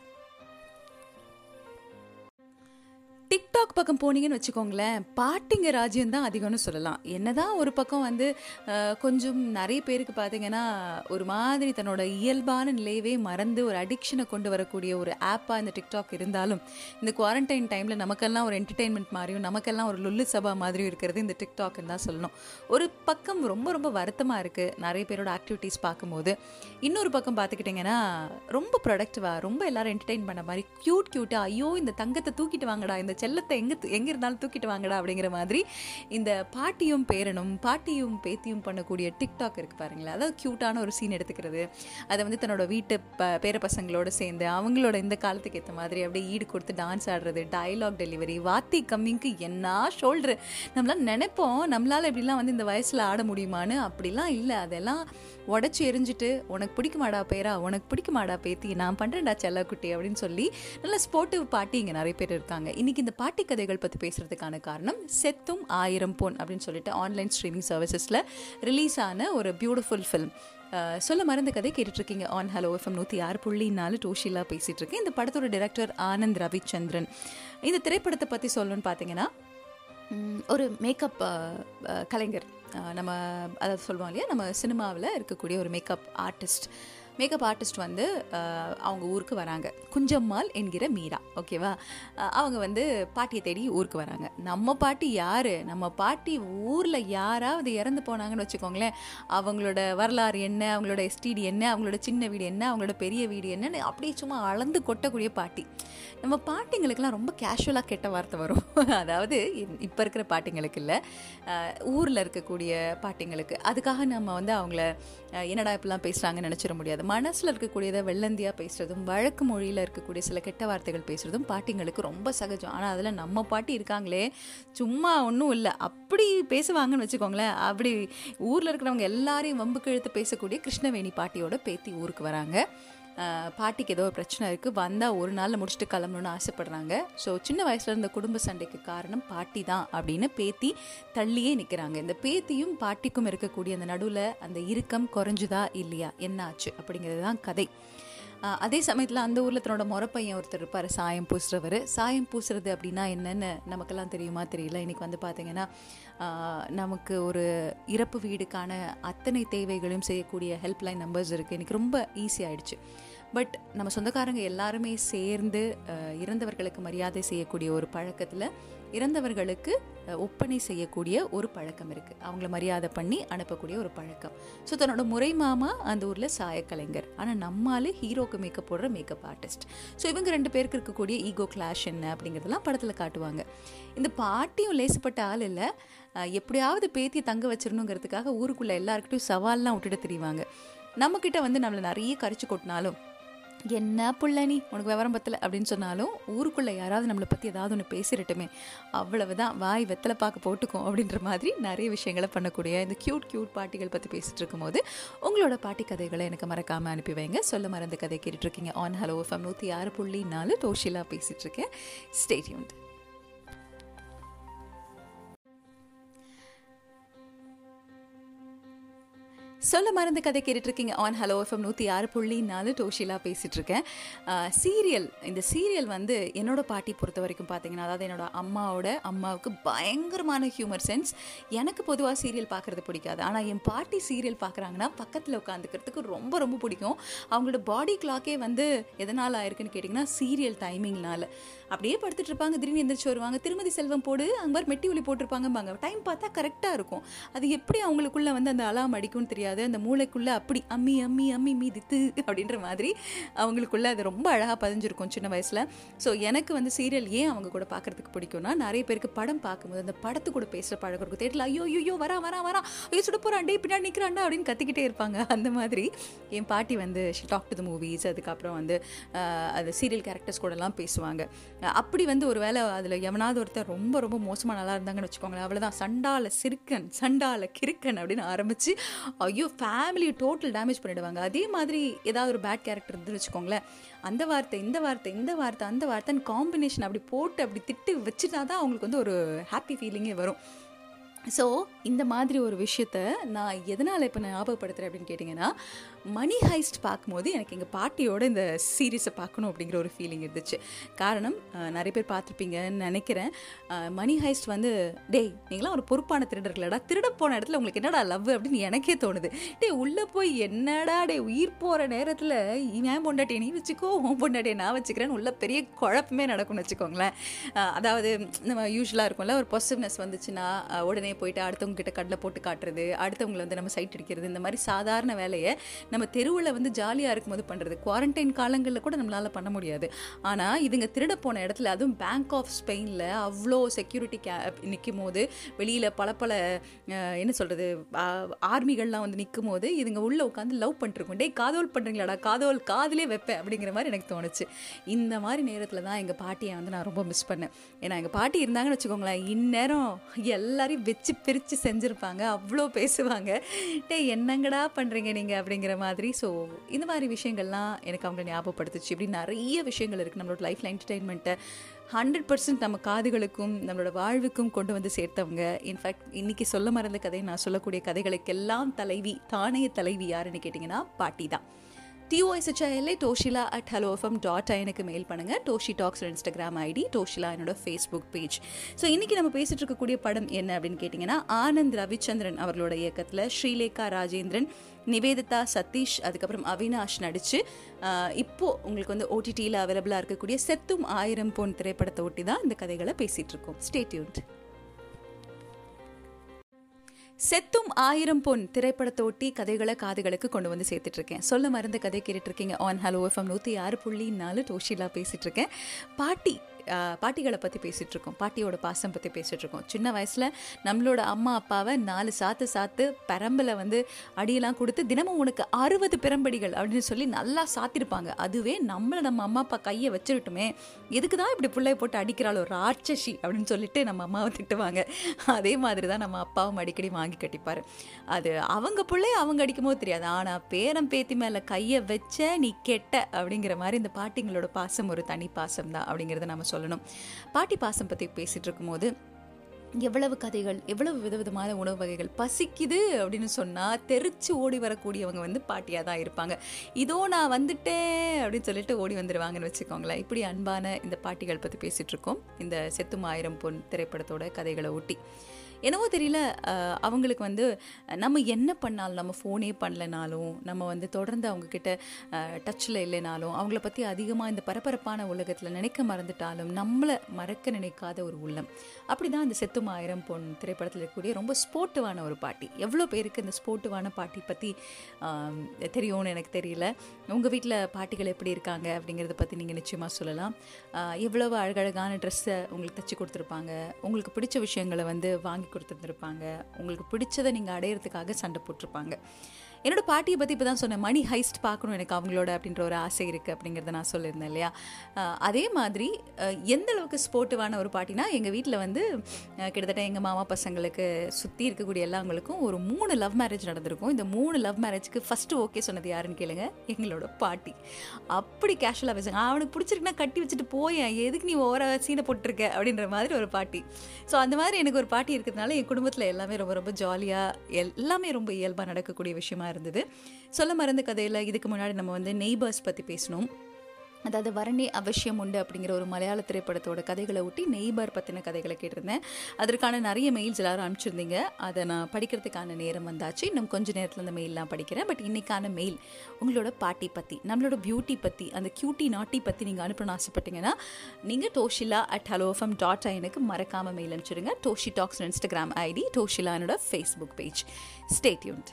டிக்டாக் பக்கம் போனீங்கன்னு வச்சுக்கோங்களேன் பாட்டிங்க ராஜ்யம் தான் அதிகம்னு சொல்லலாம். என்னதான் ஒரு பக்கம் வந்து கொஞ்சம் நிறைய பேருக்கு பார்த்தீங்கன்னா ஒரு மாதிரி தன்னோட இயல்பான நிலையவே மறந்து ஒரு அடிக்ஷனை கொண்டு வரக்கூடிய ஒரு ஆப்பாக இந்த டிக்டாக் இருந்தாலும் இந்த குவாரண்டைன் டைமில் நமக்கெல்லாம் ஒரு என்டர்டெயின்மெண்ட் மாதிரியும் நமக்கெல்லாம் ஒரு லுல்லு சபா மாதிரியும் இருக்கிறது இந்த டிக்டாக்னு தான் சொல்லணும். ஒரு பக்கம் ரொம்ப ரொம்ப வருத்தமாக இருக்குது நிறைய பேரோட ஆக்டிவிட்டீஸ் பார்க்கும்போது. இன்னொரு பக்கம் பார்த்துக்கிட்டிங்கன்னா ரொம்ப ப்ரொடக்டிவாக ரொம்ப எல்லாரும் என்டர்டெயின் பண்ண மாதிரி க்யூட் க்யூட்டாக ஐயோ இந்த தங்கத்தை தூக்கிட்டு வாங்கடா இந்த செல்ல பணத்தை எங்கே எங்கே இருந்தாலும் தூக்கிட்டு வாங்கடா அப்படிங்கிற மாதிரி இந்த பாட்டியும் பேரனும் பாட்டியும் பேத்தியும் பண்ணக்கூடிய டிக்டாக் இருக்குது பாருங்களேன். அதாவது க்யூட்டான ஒரு சீன் எடுத்துக்கிறது. அதை வந்து தன்னோட வீட்டு ப பேர பசங்களோட சேர்ந்து அவங்களோட இந்த காலத்துக்கு ஏற்ற மாதிரி அப்படியே ஈடு கொடுத்து டான்ஸ் ஆடுறது டைலாக் டெலிவரி வாத்தி கம்மிங்க்கு என்ன ஷோல்டரு நம்மளாம் நினைப்போம் நம்மளால் இப்படிலாம் வந்து இந்த வயசில் ஆட முடியுமான்னு. அப்படிலாம் இல்லை. அதெல்லாம் உடச்சி எரிஞ்சிட்டு உனக்கு பிடிக்குமாடா பேரா? உனக்கு பிடிக்குமாடா பேத்தி? நான் பண்ணுறேன்டா செல்லக்குட்டி அப்படின்னு சொல்லி நல்ல ஸ்போர்ட்டிவ் பாட்டி இங்கே நிறைய பேர் இருக்காங்க. இன்றைக்கி இந்த பாட்டி கதைகள் பற்றி பேசுகிறதுக்கான காரணம் செத்தும் ஆயிரம் பொன் அப்படின்னு சொல்லிட்டு ஆன்லைன் ஸ்ட்ரீமிங் சர்வீசஸில் ரிலீஸ் ஆன ஒரு பியூட்டிஃபுல் ஃபிலிம் சொல்ல மறந்த கதை கேட்டுட்ருக்கீங்க. ஆன் ஹலோ எஃப்எம் நூற்றி ஆறு புள்ளி நாலு டோஷிலா பேசிகிட்டு இருக்கேன் இந்த படத்தோட டைரக்டர் ஆனந்த் ரவிச்சந்திரன். இந்த திரைப்படத்தை பற்றி சொல்லணும்னு பார்த்தீங்கன்னா ஒரு மேக்கப் கலைஞர். நம்ம அதாவது சொல்லுவோம் இல்லையா? நம்ம சினிமாவில் இருக்கக்கூடிய ஒரு மேக்கப் ஆர்டிஸ்ட் மேக்கப் ஆர்டிஸ்ட் வந்து அவங்க ஊருக்கு வராங்க. குஞ்சம்மாள் என்கிற மீரா ஓகேவா? அவங்க வந்து பாட்டியை தேடி ஊருக்கு வராங்க. நம்ம பாட்டி யார்? நம்ம பாட்டி ஊரில் யாராவது இறந்து போனாங்கன்னு வச்சுக்கோங்களேன். அவங்களோட வரலாறு என்ன? அவங்களோட எஸ்டிடி என்ன? அவங்களோட சின்ன வீடு என்ன? அவங்களோட பெரிய வீடு என்னன்னு அப்படியே சும்மா அளந்து கொட்டக்கூடிய பாட்டி. நம்ம பாட்டிங்களுக்கெல்லாம் ரொம்ப கேஷுவலாக கெட்ட வார்த்தை வரும். [laughs] அதாவது இப்போ இருக்கிற பாட்டிங்களுக்கு இல்லை. ஊரில் இருக்கக்கூடிய பாட்டிங்களுக்கு. அதுக்காக நம்ம வந்து அவங்கள என்னடா இப்படிலாம் பேசுகிறாங்கன்னு நினச்சிட முடியாது. மனசில் இருக்கக்கூடியதை வெள்ளந்தியாக பேசுகிறதும் வழக்கு மொழியில் இருக்கக்கூடிய சில கெட்ட வார்த்தைகள் பேசுகிறதும் பாட்டிங்களுக்கு ரொம்ப சகஜம். ஆனால் அதில் நம்ம பாட்டி இருக்காங்களே சும்மா ஒன்றும் இல்லை. அப்படி பேசுவாங்கன்னு வச்சுக்கோங்களேன். அப்படி ஊரில் இருக்கிறவங்க எல்லாரையும் வம்புக்கு இழுத்து பேசக்கூடிய கிருஷ்ணவேணி பாட்டியோட பேத்தி ஊருக்கு வராங்க. பாட்டிக்கு ஏதோ பிரச்சனை இருக்குது வந்தால் ஒரு நாளில் முடிச்சுட்டு கிளம்பணும்னு ஆசைப்படுறாங்க. ஸோ சின்ன வயசில் இருந்த குடும்ப சண்டைக்கு காரணம் பாட்டி தான் அப்படின்னு பேத்தி தள்ளியே நிற்கிறாங்க இந்த பேத்தியும் பாட்டிக்கும் இருக்கக்கூடிய அந்த நடுவில் அந்த இறுக்கம் குறைஞ்சுதா இல்லையா? என்ன ஆச்சு அப்படிங்கிறது தான் கதை. அதே சமயத்தில் அந்த ஊரில் தன்னோட முறப்பையன் ஒருத்தர் இருப்பார் சாயம் பூசுறவர். சாயம் பூசுறது அப்படின்னா என்னென்னு நமக்கெல்லாம் தெரியுமா? தெரியல. இன்றைக்கி வந்து பார்த்திங்கன்னா நமக்கு ஒரு இறப்பு வீடுக்கான அத்தனை தேவைகளையும் செய்யக்கூடிய ஹெல்ப்லைன் நம்பர்ஸ் இருக்குது இன்றைக்கி ரொம்ப ஈஸி ஆயிடுச்சு. பட் நம்ம சொந்தக்காரங்க எல்லாருமே சேர்ந்து இறந்தவர்களுக்கு மரியாதை செய்யக்கூடிய ஒரு பழக்கத்தில் இறந்தவர்களுக்கு ஒப்பனை செய்யக்கூடிய ஒரு பழக்கம் இருக்குது அவங்கள மரியாதை பண்ணி அனுப்பக்கூடிய ஒரு பழக்கம். ஸோ தன்னோட முறை மாமா அந்த ஊரில் சாயக்கலைஞர். ஆனால் நம்மால் ஹீரோக்கு மேக்கப் போடுற மேக்கப் ஆர்டிஸ்ட் ஸோ இவங்க ரெண்டு பேருக்கு இருக்கக்கூடிய ஈகோ கிளாஷ் என்ன அப்படிங்கிறதெல்லாம் படத்தில் காட்டுவாங்க. இந்த பாட்டியும் லேசுப்பட்ட ஆள் இல்லை. எப்படியாவது பேத்தி தங்க வச்சிடணுங்கிறதுக்காக ஊருக்குள்ளே எல்லாருக்கிட்டையும் சவால்லாம் விட்டுட்டு தெரிவாங்க. நம்மக்கிட்ட வந்து நம்மளை நிறைய கரிச்சு கொட்டினாலும் என்ன புள்ள நீ? உனக்கு விவரம் பத்தல? அப்படின்னு சொன்னாலும் ஊருக்குள்ளே யாராவது நம்மளை பற்றி ஏதாவது ஒன்று பேசிடட்டுமே. அவ்வளவுதான். வாய் வெத்தலை பார்க்க போட்டுக்கும் அப்படின்ற மாதிரி நிறைய விஷயங்களை பண்ணக்கூடிய இந்த க்யூட் க்யூட் பாட்டிகள் பற்றி பேசிகிட்டு இருக்கும்போது உங்களோட பாட்டி கதைகளை எனக்கு மறக்காமல் அனுப்பி வைங்க. சொல்ல மறந்த கதை கேட்டுட்ருக்கீங்க ஆன் ஹலோ எஃப்எம் நூற்றி ஆறு புள்ளி நாலு டோஷிலா பேசிகிட்ருக்கேன் ஸ்டேடியூன் சொல்ல மறந்து கதை கேட்டுட்ருக்கீங்க. ஆன் ஹலோ எஃப்எம் நூற்றி ஆறு புள்ளி நாலு டோஷிலா பேசிகிட்டு இருக்கேன் சீரியல் இந்த சீரியல் வந்து என்னோட பாட்டி பொறுத்த வரைக்கும் பார்த்தீங்கன்னா அதாவது என்னோட அம்மாவோட அம்மாவுக்கு பயங்கரமான ஹியூமர் சென்ஸ். எனக்கு பொதுவாக சீரியல் பார்க்குறது பிடிக்காது. ஆனால் என் பாட்டி சீரியல் பார்க்குறாங்கன்னா பக்கத்தில் உட்காந்துக்கிறதுக்கு ரொம்ப ரொம்ப பிடிக்கும். அவங்களோட பாடி கிளாக்கே வந்து எதனால் ஆயிருக்குன்னு கேட்டிங்கன்னா சீரியல் டைமிங்னால. அப்படியே படுத்துட்டு இருப்பாங்க திடீர்னு எந்திரிச்சு வருவாங்க திருமதி செல்வம் போடு அங்கே மாதிரி மெட்டி ஒலி போட்டிருப்பாங்கம்பாங்க. டைம் பார்த்தா கரெக்டாக இருக்கும். அது எப்படி அவங்களுக்குள்ளே வந்து அந்த அலாம் அடிக்கும்னு தெரியாது. அந்த மூளைக்குள்ளே அப்படி அம்மி அம்மி அம்மி மீதித்து அப்படின்ற மாதிரி அவங்களுக்குள்ள அது ரொம்ப அழகாக பதிஞ்சிருக்கும் சின்ன வயசில். ஸோ எனக்கு வந்து சீரியல் ஏன் அவங்க கூட பார்க்கறதுக்கு பிடிக்கும்னா நிறைய பேருக்கு படம் பார்க்கும்போது அந்த படத்து கூட பேசுகிற பழக்கம் இருக்கும். தேட்டரில் ஐயோ ஐயோ வரா வரா வரா ஐயோ சுட போகிறாண்டே பின்னாடி நிற்கிறாண்டா அப்படின்னு கத்திக்கிட்டே இருப்பாங்க. அந்த மாதிரி என் பாட்டி வந்து டாக் டு த மூவிஸ் அதுக்கப்புறம் வந்து அது சீரியல் கேரக்டர்ஸ் கூடலாம் பேசுவாங்க. அப்படி வந்து ஒரு வேளை அதில் எவனாவது ஒருத்தர் ரொம்ப ரொம்ப மோசமாக நல்லா இருந்தாங்கன்னு வச்சுக்கோங்களேன் அவ்வளோதான் சண்டால சிறுக்கன் சண்டால கிறுக்கன் அப்படின்னு ஆரம்பித்து ஐயோ ஃபேமிலியை டோட்டல் டேமேஜ் பண்ணிடுவாங்க. அதே மாதிரி ஏதாவது ஒரு பேட் கேரக்டர் இருந்து வச்சுக்கோங்களேன். அந்த வார்த்தை இந்த வார்த்தை இந்த வார்த்தை அந்த வார்த்தைன்னு காம்பினேஷன் அப்படி போட்டு அப்படி திட்டு வச்சுட்டா தான் அவங்களுக்கு வந்து ஒரு ஹாப்பி ஃபீலிங்கே வரும். ஸோ இந்த மாதிரி ஒரு விஷயத்த நான் எதனால் இப்போ நான் ஞாபகப்படுத்துகிறேன் அப்படின்னு கேட்டிங்கன்னா மணி ஹைஸ்ட் பார்க்கும்போது எனக்கு எங்கள் பாட்டியோட இந்த சீரீஸை பார்க்கணும் அப்படிங்கிற ஒரு ஃபீலிங் இருந்துச்சு. காரணம் நிறைய பேர் பார்த்துருப்பீங்கன்னு நினைக்கிறேன். மணி ஹைஸ்ட் வந்து டேய் நீங்களாம் ஒரு பொறுப்பான திருடர்களடா. திருட போன இடத்துல உங்களுக்கு என்னடா லவ் அப்படின்னு எனக்கே தோணுது. டே உள்ளே போய் என்னடா டே உயிர் போகிற நேரத்தில் ஏன் பொண்டாட்டியை நீ வச்சுக்கோ உன் பொண்டாட்டியை நான் வச்சுக்கிறேன்னு உள்ள பெரிய குழப்பமே நடக்கும்னு வச்சுக்கோங்களேன். அதாவது நம்ம யூஸ்வலாக இருக்கும்ல ஒரு பொசிவ்னஸ் வந்துச்சுன்னா உடனே போயிட்டு அடுத்தவங்க கிட்ட கடலை போட்டு காட்டுறது அடுத்தவங்களை வந்து நம்ம சைட் அடிக்கிறது இந்த மாதிரி சாதாரண வேலையை நம்ம நம்ம தெருவில் வந்து ஜாலியாக இருக்கும்போது பண்ணுறது குவாரண்டைன் காலங்களில் கூட நம்மளால் பண்ண முடியாது. ஆனால் இதுங்க திருட போன இடத்துல அதுவும் பேங்க் ஆஃப் ஸ்பெயினில் அவ்வளோ செக்யூரிட்டி கே நிற்கும் போது வெளியில் பல பல என்ன சொல்கிறது ஆர்மிகள்லாம் வந்து நிற்கும் போது இதுங்க உள்ளே உட்காந்து லவ் பண்ணிருக்கோம் டேய் காதோல் பண்ணுறீங்களாடா காதோல் காதலே வைப்பேன் அப்படிங்கிற மாதிரி எனக்கு தோணுச்சு. இந்த மாதிரி நேரத்தில் தான் எங்கள் பாட்டியை வந்து நான் ரொம்ப மிஸ் பண்ணேன். ஏன்னா எங்கள் பாட்டி இருந்தாங்கன்னு வச்சுக்கோங்களேன் இந்நேரம் எல்லாரையும் வச்சு பிரித்து செஞ்சுருப்பாங்க. அவ்வளோ பேசுவாங்க. டேய் என்னங்கடா பண்ணுறீங்க நீங்கள் அப்படிங்கிற மாதிரி ஸோ இந்த மாதிரி விஷயங்கள்லாம் எனக்கு அவங்கள ஞாபகப்படுத்துச்சு. இப்படி நிறைய விஷயங்கள் இருக்குது நம்மளோட லைஃப்பில் என்டர்டெயின்மெண்ட்டை ஹண்ட்ரட் பர்சன்ட் நம்ம காதுகளுக்கும் நம்மளோட வாழ்வுக்கும் கொண்டு வந்து சேர்த்தவங்க. இன்ஃபேக்ட் இன்றைக்கி சொல்ல மறந்த கதையை நான் சொல்லக்கூடிய கதைகளுக்கெல்லாம் தலைவி தானே தலைவி யாருன்னு கேட்டிங்கன்னா பாட்டி தான். டிஓஎஸ்ஹெச்ஐஎல்ஏ டோஷிலா அட் ஹலோ எஃப்எம் டாட் எனக்கு மெயில் பண்ணுங்கள் Toshi talks Instagram ID Toshila என்னோட ஃபேஸ்புக் பேஜ் ஸோ இன்றைக்கி நம்ம பேசிகிட்டு இருக்கக்கூடிய படம் என்ன அப்படின்னு கேட்டிங்கன்னா ஆனந்த் ரவிச்சந்திரன் அவர்களோட இயக்கத்தில் ஸ்ரீலேகா ராஜேந்திரன் நிவேதிதா சதீஷ் அதுக்கப்புறம் அவினாஷ் நடித்து இப்போது உங்களுக்கு வந்து ஓடிடியில் அவைலபிளாக இருக்கக்கூடிய செத்தும் ஆயிரம் பொன் திரைப்படத்தை ஒட்டி தான் இந்த கதைகளை பேசிகிட்டு இருக்கோம். ஸ்டேட்யூன்ட் செத்தும் ஆயிரம் பொன் திரைப்படத்தை ஒட்டி கதைகளை காதுகளுக்கு கொண்டு வந்து சேர்த்துட்டு இருக்கேன் சொல்ல மருந்து கதை கேட்டுட்டு இருக்கீங்க ஆன் ஹலோ எஃப்எம் நூற்றி ஆறு புள்ளி நாலு டோஷிலா பேசிட்டு இருக்கேன் பாட்டி பாட்டிகளை பற்றி பேசிகிட்ருக்கோம் இருக்கோம் பாட்டியோட பாசம் பற்றி பேசிகிட்ருக்கோம் இருக்கோம் சின்ன வயசில் நம்மளோட அம்மா அப்பாவை நாலு சாத்து சாத்து பெரம்பில் வந்து அடியெல்லாம் கொடுத்து தினமும் உனக்கு அறுபது பெரம்படிகள் அப்படின்னு சொல்லி நல்லா சாத்திருப்பாங்க. அதுவே நம்மளை நம்ம அம்மா அப்பா கையை வச்சுருட்டுமே எதுக்கு தான் இப்படி பிள்ளைய போட்டு அடிக்கிறாளோ? ராட்சசி அப்படின்னு சொல்லிட்டு நம்ம அம்மாவை திட்டுவாங்க. அதே மாதிரி தான் நம்ம அப்பாவும் அடிக்கடி வாங்கி கட்டிப்பார். அது அவங்க பிள்ளைய அவங்க அடிக்கும்போது தெரியாது. ஆனால் பேரம் பேத்தி மேலே கையை வச்ச நீ கெட்ட அப்படிங்கிற மாதிரி இந்த பாட்டிங்களோட பாசம் ஒரு தனி பாசம் தான் அப்படிங்கிறத நம்ம சொல்லணும். பாட்டி பாசம் பற்றி பேசிகிட்டு இருக்கும்போது எவ்வளவு கதைகள் எவ்வளவு விதவிதமான உணவு வகைகள் பசிக்குது அப்படின்னு சொன்னால் தெரிச்சு ஓடி வரக்கூடியவங்க வந்து பாட்டியாக தான் இருப்பாங்க. இதோ நான் வந்துட்டேன் அப்படின்னு சொல்லிட்டு ஓடி வந்துடுவாங்கன்னு வச்சுக்கோங்களேன். இப்படி அன்பான இந்த பாட்டிகள் பற்றி பேசிகிட்டு இருக்கோம் இந்த செத்து மாயிரம் பொன் திரைப்படத்தோட கதைகளை ஒட்டி. என்னவோ தெரியல அவங்களுக்கு வந்து நம்ம என்ன பண்ணாலும் நம்ம ஃபோனே பண்ணலனாலும் நம்ம வந்து தொடர்ந்து அவங்கக்கிட்ட டச்சில் இல்லைனாலும் அவங்கள பற்றி அதிகமாக இந்த பரபரப்பான உலகத்தில் நினைக்க மறந்துட்டாலும் நம்மளை மறக்க நினைக்காத ஒரு உள்ளம். அப்படி தான் இந்த செத்தும் ஆயிரம் பொன் திரைப்படத்தில் இருக்கக்கூடிய ரொம்ப ஸ்போர்ட்டிவான ஒரு பாட்டி. எவ்வளோ பேருக்கு இந்த ஸ்போர்ட்டிவான பாட்டி பற்றி தெரியும்னு எனக்கு தெரியல. உங்கள் வீட்டில் பாட்டிகள் எப்படி இருக்காங்க அப்படிங்கிறத பற்றி நீங்கள் நிச்சயமாக சொல்லலாம். எவ்வளவு அழகழகான ட்ரெஸ்ஸை உங்களுக்கு தைச்சி கொடுத்துருப்பாங்க. உங்களுக்கு பிடிச்ச விஷயங்களை வந்து வாங்கி கொடுத்துருந்துருப்பாங்க. உங்களுக்கு பிடிச்சதை நீங்கள் அடையிறதுக்காக சண்டை போட்டிருப்பாங்க. என்னோட பாட்டியை பற்றி இப்போ தான் சொன்னேன். மணி ஹைஸ்ட் பார்க்கணும் எனக்கு அவங்களோட அப்படின்ற ஒரு ஆசை இருக்குது அப்படிங்கிறத நான் சொல்லியிருந்தேன் இல்லையா? அதே மாதிரி எந்த அளவுக்கு ஸ்போர்ட்டிவான ஒரு பாட்டினா எங்கள் வீட்டில் வந்து கிட்டத்தட்ட எங்கள் மாமா பசங்களுக்கு சுற்றி இருக்கக்கூடிய எல்லாங்களுக்கும் ஒரு மூணு லவ் மேரேஜ் நடந்திருக்கும். இந்த மூணு லவ் மேரேஜ்க்கு ஃபஸ்ட்டு ஓகே சொன்னது யாருன்னு கேளுங்க. எங்களோட பாட்டி. அப்படி கேஷுவலாக பேசுங்க அவனுக்கு பிடிச்சிருக்குன்னா கட்டி வச்சுட்டு போயேன் எதுக்கு நீ ஓர சீனை போட்டிருக்க? அப்படின்ற மாதிரி ஒரு பாட்டி. ஸோ அந்த மாதிரி எனக்கு ஒரு பாட்டி இருக்கிறதுனால என் குடும்பத்தில் எல்லாமே ரொம்ப ரொம்ப ஜாலியாக எல்லாமே ரொம்ப இயல்பாக நடக்கக்கூடிய விஷயமா இருந்தது. சொல்ல மறந்த கதையில் இதுக்கு முன்னாடி நம்ம வந்து நெய்பர்ஸ் பற்றி பேசணும் அதாவது வரணி அவசியம் உண்டு அப்படிங்கிற ஒரு மலையாள திரைப்படத்தோட கதைகளை ஒட்டி நெய்பர் பற்றின கதைகளை கேட்டிருந்தேன். அதற்கான நிறைய மெயில்ஸ் எல்லாரும் அனுப்பிச்சிருந்தீங்க. அதை நான் படிக்கிறதுக்கான நேரம் வந்தாச்சு. இன்னும் கொஞ்ச நேரத்தில் அந்த மெயிலெலாம் படிக்கிறேன். பட் இன்றைக்கான மெயில் உங்களோட பாட்டி பற்றி நம்மளோட பியூட்டி பற்றி அந்த கியூட்டி நாட்டி பற்றி நீங்கள் அனுப்பணும்னு ஆசைப்பட்டீங்கன்னா நீங்கள் Toshila at hello FM dot ஐனுக்கு மறக்காமல் மெயில் அனுப்பிச்சிடுங்க. Toshi talks Instagram ID டோஷிலானோட Facebook page stay tuned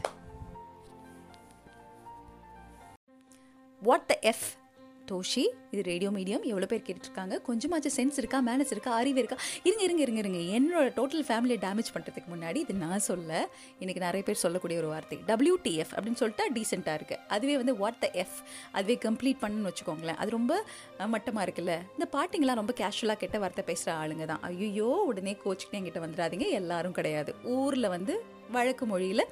what the F Toshi இது ரேடியோ மீடியம் எவ்வளோ பேர் கேட்டுருக்காங்க கொஞ்சமாச்சும் சென்ஸ் இருக்கா மேனஸ் இருக்கா அறிவு இருக்கா? இருங்க இருங்க இருங்க இருங்க. என்னோட டோட்டல் ஃபேமிலியை டேமேஜ் பண்ணுறதுக்கு முன்னாடி இது நான் சொல்ல எனக்கு நிறைய பேர் சொல்லக்கூடிய ஒரு வார்த்தை. டபிள்யூடிஎஃப் அப்படின்னு சொல்லிட்டா டீசெண்டாக இருக்குது அதுவே வந்து வாட் த எஃப் அதுவே கம்ப்ளீட் பண்ணுன்னு வச்சுக்கோங்களேன். அது ரொம்ப மட்டமாக இருக்குல்ல. இந்த பாட்டிங்கெலாம் ரொம்ப கேஷுவலாக கெட்ட வார்த்தை பேசுகிற ஆளுங்க தான். ஐயோ உடனே கோச்சுக்கிட்டே என்கிட்ட வந்துடாதீங்க. எல்லாரும் கிடையாது. ஊரில் வந்து வழக்கு மொழியில்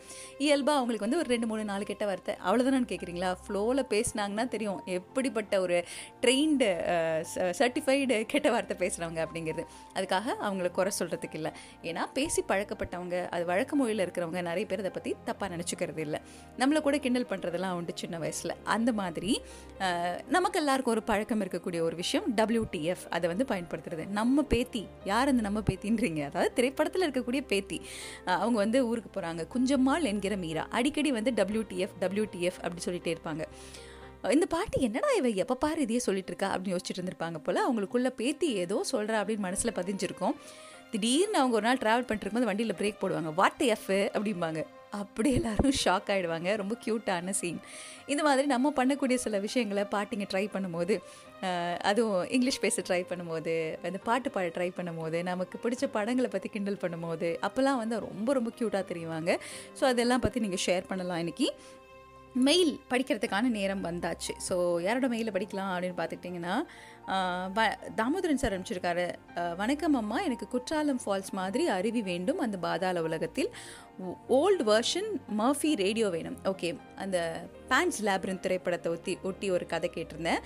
இயல்பாக அவங்களுக்கு வந்து ஒரு ரெண்டு மூணு நாலு கெட்ட வார்த்தை. அவ்வளோதானு கேட்குறீங்களா ஃப்ளோவில் பேசுனாங்கன்னா தெரியும். எப்படிப்பட்ட ஒரு ட்ரெயின்டு சர்டிஃபைடு கெட்ட வார்த்தை பேசுகிறவங்க அப்படிங்கிறது. அதுக்காக அவங்கள குறை சொல்கிறதுக்கு இல்லை. ஏன்னா பேசி பழக்கப்பட்டவங்க அது வழக்கு மொழியில் இருக்கிறவங்க நிறைய பேர் அதை பற்றி தப்பாக நினச்சிக்கிறது இல்லை. நம்மளை கூட கிண்டல் பண்ணுறதெல்லாம் உண்டு சின்ன வயசில். அந்த மாதிரி நமக்கு எல்லாருக்கும் ஒரு பழக்கம் இருக்கக்கூடிய ஒரு விஷயம் டபிள்யூடிஎஃப் அதை வந்து பயன்படுத்துறது. நம்ம பேத்தி. யார் அந்த நம்ம பேத்தின்றீங்க? அதாவது திரைப்படத்தில் இருக்கக்கூடிய பேத்தி. அவங்க வந்து ஊருக்கு போகிறாங்க குஞ்சம்மாள் என்கிற மீரா. அடிக்கடி வந்து டபிள்யூடிஎஃப் டபிள்யூடிஎஃப் அப்படி சொல்லிட்டே இருப்பாங்க. இந்த பாட்டி என்னடா இவ எப்போ பாரு இதையே சொல்லிட்டு இருக்கா அப்படின்னு யோசிச்சுட்டு இருந்திருப்பாங்க போல. அவங்களுக்குள்ள பேத்தி ஏதோ சொல்கிறா அப்படின்னு மனசில் பதிஞ்சிருக்கும். திடீர்னு அவங்க ஒரு நாள் ட்ராவல் பண்ணிட்டு இருக்கும்போது வண்டியில் பிரேக் போடுவாங்க. வாட் எஃப் அப்படிம்பாங்க. அப்படி எல்லாரும் ஷாக் ஆகிடுவாங்க ரொம்ப க்யூட்டான சீன் இந்த மாதிரி நம்ம பண்ணக்கூடிய சில விஷயங்களை பாட்டிங்க ட்ரை பண்ணும்போது அதுவும் இங்கிலீஷ் பேச ட்ரை பண்ணும்போது அந்த பாட்டு பாட ட்ரை பண்ணும்போது நமக்கு பிடிச்ச படங்களை பற்றி கிண்டல் பண்ணும்போது அப்போல்லாம் வந்து ரொம்ப ரொம்ப க்யூட்டாக தெரியுவாங்க ஸோ அதெல்லாம் பற்றி நீங்கள் ஷேர் பண்ணலாம் இன்னைக்கு. மெயில் படிக்கிறதுக்கான நேரம் வந்தாச்சு. ஸோ யாரோட மெயிலில் படிக்கலாம் அப்படின்னு பார்த்துக்கிட்டிங்கன்னா தாமோதரன் சார் அனுப்பிச்சிருக்காரு. வணக்கம் அம்மா எனக்கு குற்றாலம் ஃபால்ஸ் மாதிரி அருவி வேண்டும். அந்த பாதாள உலகத்தில் ஓல்டு வெர்ஷன் மர்ஃபி ரேடியோ வேணும். ஓகே அந்த பேன்ஸ் லேப்ரின் திரைப்படத்தை ஒத்தி ஒட்டி ஒரு கதை கேட்டிருந்தேன்.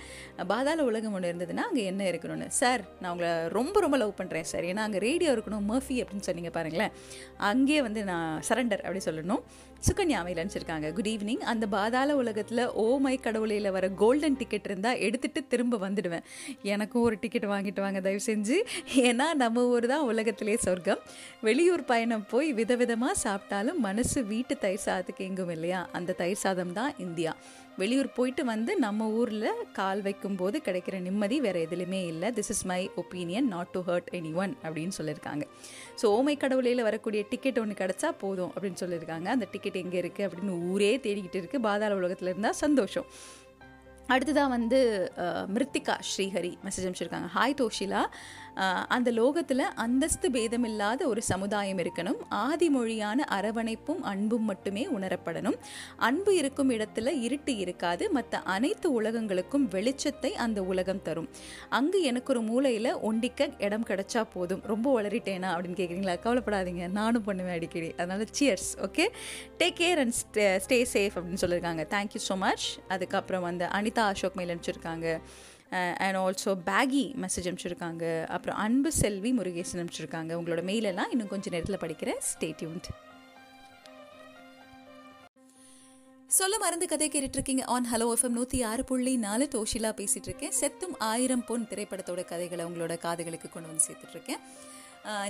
பாதாள உலகம் ஒன்று இருந்ததுன்னா அங்கே என்ன இருக்கணும்னு. சார் நான் உங்களை ரொம்ப ரொம்ப லவ் பண்ணுறேன் சார். ஏன்னா அங்கே ரேடியோ இருக்கணும் மர்ஃபி அப்படின்னு சொன்னீங்க பாருங்களேன். அங்கேயே வந்து நான் சரண்டர் அப்படி சொல்லணும். சுகன்யா மெயில் அனுப்பிச்சிருக்காங்க. குட் ஈவினிங் அந்த பாதாள உலகத்தில் ஓ மை கடவுளையில் வர கோல்டன் டிக்கெட் இருந்தால் எடுத்துகிட்டு திரும்ப வந்துடுவேன். எனக்கும் ஒரு டிக்கெட் வாங்கிட்டு வாங்க தயவு செஞ்சு. ஏன்னா நம்ம ஊர் தான் உலகத்திலே சொர்க்கம். வெளியூர் பயணம் போய் விதவிதமாக சாப்பிட்டாலும் மனசு வீட்டு தயிர் சாதத்துக்கு எங்கும் இல்லையா? அந்த தயிர் சாதம் தான் இந்தியா. வெளியூர் போயிட்டு வந்து நம்ம ஊரில் கால் வைக்கும்போது கிடைக்கிற நிம்மதி வேறு எதுலையுமே இல்லை. This is my opinion not to hurt anyone அப்படின்னு சொல்லியிருக்காங்க. ஸோ ஓமை கடவுளையில் வரக்கூடிய டிக்கெட் ஒன்று கிடச்சா போதும் அப்படின்னு சொல்லியிருக்காங்க. அந்த டிக்கெட் எங்கே இருக்குது அப்படின்னு ஊரே தேடிக்கிட்டு இருக்குது பாதாள உலகத்தில் இருந்தால் சந்தோஷம். அடுத்ததாக வந்து மிருத்திகா ஸ்ரீஹரி மெசேஜ் அனுப்பிச்சிருக்காங்க. ஹாய் தோஷிலா. அந்த லோகத்தில் அந்தஸ்து பேதமில்லாத ஒரு சமுதாயம் இருக்கணும். ஆதி மொழியான அரவணைப்பும் அன்பும் மட்டுமே உணரப்படணும். அன்பு இருக்கும் இடத்துல இருட்டு இருக்காது. மற்ற அனைத்து உலகங்களுக்கும் வெளிச்சத்தை அந்த உலகம் தரும். அங்கு எனக்கு ஒரு மூலையில் ஒண்டிக்க இடம் கிடைச்சா போதும். ரொம்ப வளரிட்டேனா அப்படின்னு கேட்குறீங்களா கவலைப்படாதீங்க. நானும் பண்ணுவேன் அடிக்கடி. அதனால cheers okay take care and stay stay safe அப்படின்னு சொல்லியிருக்காங்க தேங்க்யூ ஸோ மச் அதுக்கப்புறம் வந்து அனிதா அசோக் மெயில் அனுப்பிச்சிருக்காங்க. அண்ட் ஆல்சோ பேகி மெசேஜ் அனுப்பிச்சிருக்காங்க. அப்புறம் அன்பு செல்வி முருகேசன் அனுப்பிச்சிருக்காங்க. உங்களோட மெயிலெல்லாம் இன்னும் கொஞ்சம் நேரத்தில் படிக்கிறேன். ஸ்டேட்யூன்ட் சொல்ல மறந்து கதை கேட்டுட்டு இருக்கீங்க ஆன் ஹலோ எஃப்எம் நூற்றி ஆறு புள்ளி நாலு தோஷிலா பேசிட்டு இருக்கேன் செத்தும் ஆயிரம் பொன் திரைப்படத்தோட கதைகளை உங்களோட காதுகளுக்கு கொண்டு வந்து சேர்த்துட்டு இருக்கேன்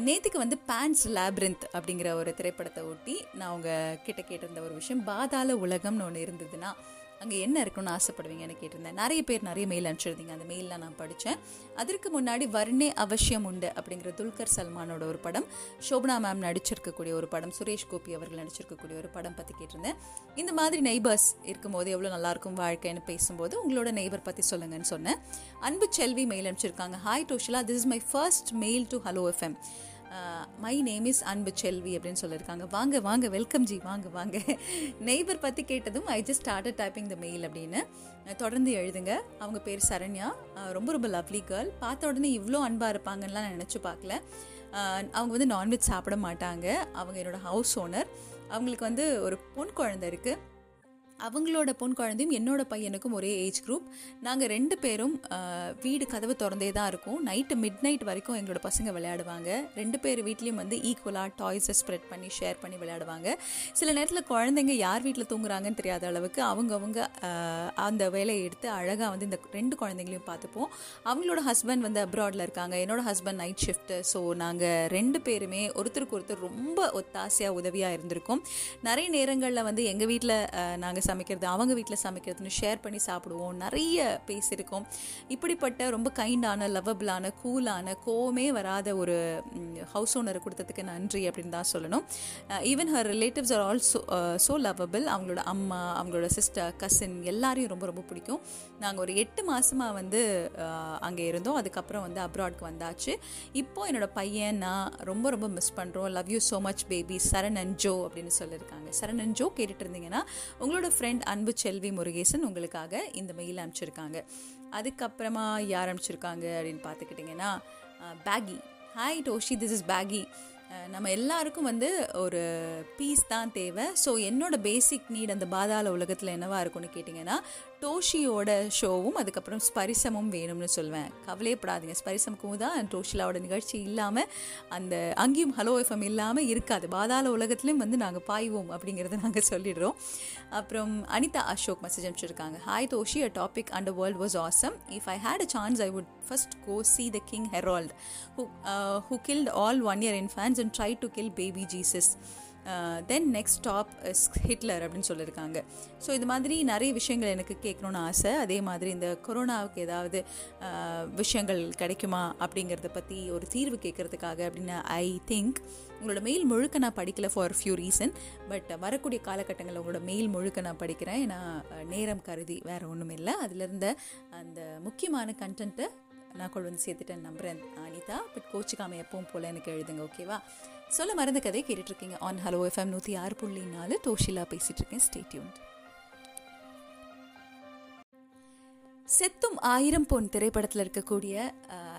நேத்துக்கு வந்து பேண்ட்ஸ் லேப்ரிந்த் அப்படிங்கிற ஒரு திரைப்படத்தை ஒட்டி நான் அவங்க கிட்ட கேட்டிருந்த ஒரு விஷயம் பாதாள உலகம்னு ஒன்று இருந்ததுன்னா அங்கே என்ன இருக்குன்னு ஆசைப்படுவீங்கன்னு கேட்டிருந்தேன். நிறைய பேர் நிறைய மெயில் அனுப்பிச்சிருந்தீங்க. அந்த மெயிலில் நான் படித்தேன் அதற்கு முன்னாடி வர்ணே அவசியம் உண்டு அப்படிங்கிற துல்கர் சல்மானோட ஒரு படம் ஷோபனா மேம் நடிச்சிருக்கக்கூடிய ஒரு படம் சுரேஷ் கோபி அவர்கள் நடிச்சிருக்கக்கூடிய ஒரு படம் பற்றி கேட்டிருந்தேன். இந்த மாதிரி நெய்பர்ஸ் இருக்கும்போது எவ்வளோ நல்லாயிருக்கும் வாழ்க்கைன்னு பேசும்போது உங்களோட நெய்பர் பற்றி சொல்லுங்கன்னு சொன்னேன். அன்பு செல்வி மெயில் அனுப்பிச்சிருக்காங்க. Hi Toshila this is my first mail to hello FM my name is Anbu Selvi அப்படின்னு சொல்லியிருக்காங்க. வாங்க வாங்க வெல்கம் ஜி வாங்க வாங்க. நெய்பர் பற்றி கேட்டதும் I just started typing the mail அப்படின்னு தொடர்ந்து எழுதுங்க. அவங்க பேர் சரண்யா. ரொம்ப ரொம்ப லவ்லி கேர்ள் பார்த்த உடனே இவ்வளோ அன்பாக இருப்பாங்கலாம் நான் நினச்சி பார்க்கல. அவங்க வந்து நான்வெஜ் சாப்பிட மாட்டாங்க. அவங்க என்னோட ஹவுஸ் ஓனர் அவங்களுக்கு வந்து ஒரு பொன் குழந்தை இருக்குது அவங்களோட பொன் குழந்தையும் என்னோட பையனுக்கும் ஒரே ஏஜ் குரூப் நாங்கள் ரெண்டு பேரும் வீடு கதவு திறந்தே தான் இருக்கும். நைட்டு மிட் நைட் வரைக்கும் எங்களோட பசங்க விளையாடுவாங்க. ரெண்டு பேர் வீட்லேயும் வந்து ஈக்குவலாக டாய்ஸை ஸ்ப்ரெட் பண்ணி ஷேர் பண்ணி விளையாடுவாங்க. சில நேரத்தில் குழந்தைங்க யார் வீட்டில் தூங்குறாங்கன்னு தெரியாத அளவுக்கு அவங்கவுங்க அந்த வேலையை எடுத்து அழகாக வந்து இந்த ரெண்டு குழந்தைங்களையும் பார்த்துப்போம். அவங்களோட ஹஸ்பண்ட் வந்து அப்ராடில் இருக்காங்க. என்னோட ஹஸ்பண்ட் நைட் ஷிஃப்ட்டு ஸோ நாங்கள் ரெண்டு பேருமே ஒருத்தருக்கு ஒருத்தர் ரொம்ப ஒத்தாசையாக உதவியாக இருந்திருக்கோம். நிறைய நேரங்களில் வந்து எங்கள் வீட்டில் நாங்கள் சமைக்கிறது அவங்க வீட்டில் சமைக்கிறதுன்னு ஷேர் பண்ணி சாப்பிடுவோம். நிறைய பேசியிருக்கோம் இப்படிப்பட்ட ரொம்ப கைண்டான லவ்வபிளான கூலான கோவமே வராத ஒரு ஹவுஸ் ஓனரை கொடுத்ததுக்கு நன்றி அப்படின்னு தான் சொல்லணும். Even her relatives are also so lovable அவங்களோட அம்மா அவங்களோட சிஸ்டர் கசின் எல்லாரையும் ரொம்ப ரொம்ப பிடிக்கும். நாங்கள் ஒரு எட்டு மாதமாக வந்து அங்கே இருந்தோம். அதுக்கப்புறம் வந்து அப்ராட்க்கு வந்தாச்சு. இப்போ என்னோட பையன் நான் ரொம்ப ரொம்ப மிஸ் பண்ணுறோம் love you so much baby Charan and Jo அப்படின்னு சொல்லியிருக்காங்க. சரண் அண்ட் ஜோ கேட்டுட்டு இருந்தீங்கன்னா உங்களோட ஃப்ரெண்ட் அன்பு செல்வி முருகேசன் உங்களுக்காக இந்த மெயில் அனுப்பிச்சிருக்காங்க. அதுக்கப்புறமா யார் அனுப்பிச்சிருக்காங்க அப்படின்னு பார்த்துக்கிட்டிங்கன்னா Peggy. Hi Toshi this is Peggy. நம்ம எல்லாருக்கும் வந்து ஒரு பீஸ் தான் தேவை. ஸோ என்னோட பேசிக் நீட் அந்த பாதாள உலகத்தில் என்னவா இருக்கும்னு கேட்டிங்கன்னா டோஷியோட ஷோவும் அதுக்கப்புறம் ஸ்பரிசமும் வேணும்னு சொல்வேன். கவலையப்படாதீங்க. ஸ்பரிசமுக்கும் தான் டோஷிலாவோட நிகழ்ச்சி இல்லாமல் அந்த அங்கேயும் ஹலோ எஃப்எம் இல்லாமல் இருக்காது. பாதாள உலகத்துலேயும் வந்து நாங்கள் பாய்வோம் அப்படிங்கிறத நாங்கள் சொல்லிடுறோம். அப்புறம் அனிதா அசோக் மெசேஜ் அனுப்பிச்சிருக்காங்க. Hi Toshi a topic underworld was awesome if I had a chance I would first go see the king Herod who who killed all one year infants and try to kill baby Jesus then next top is Hitler அப்படின்னு சொல்லியிருக்காங்க. So இது மாதிரி நிறைய விஷயங்கள் எனக்கு கேட்கணுன்னு ஆசை. அதே மாதிரி இந்த கொரோனாவுக்கு ஏதாவது விஷயங்கள் கிடைக்குமா அப்படிங்கிறத பற்றி ஒரு தீர்வு கேட்கறதுக்காக அப்படின்னு ஐ திங்க் உங்களோட மெயில் முழுக்க நான் படிக்கல ஃபார் ஃபியூ ரீசன் பட் வரக்கூடிய காலகட்டங்களில் உங்களோட மெயில் முழுக்க நான் படிக்கிறேன். ஏன்னா நேரம் கருதி வேறு ஒன்றும் இல்லை. அதிலிருந்த அந்த முக்கியமான கண்டென்ட்டை நான் கொண்டு வந்து சேர்த்துட்டேன் நம்புறேன் அனிதா. பட் கோச்சிக்காமல் எப்பவும் போல் எனக்கு எழுதுங்க ஓகேவா சொல்ல மறந்த கதை கேட்டுட்டு இருக்கீங்க ஆன் ஹலோ எஃப்எம் நூற்றி ஆறு புள்ளி நாலு டோஷிலா பேசிட்டு இருக்கேன் ஸ்டேட்யூன் செத்தும் ஆயிரம் பொன் திரைப்படத்தில் இருக்கக்கூடிய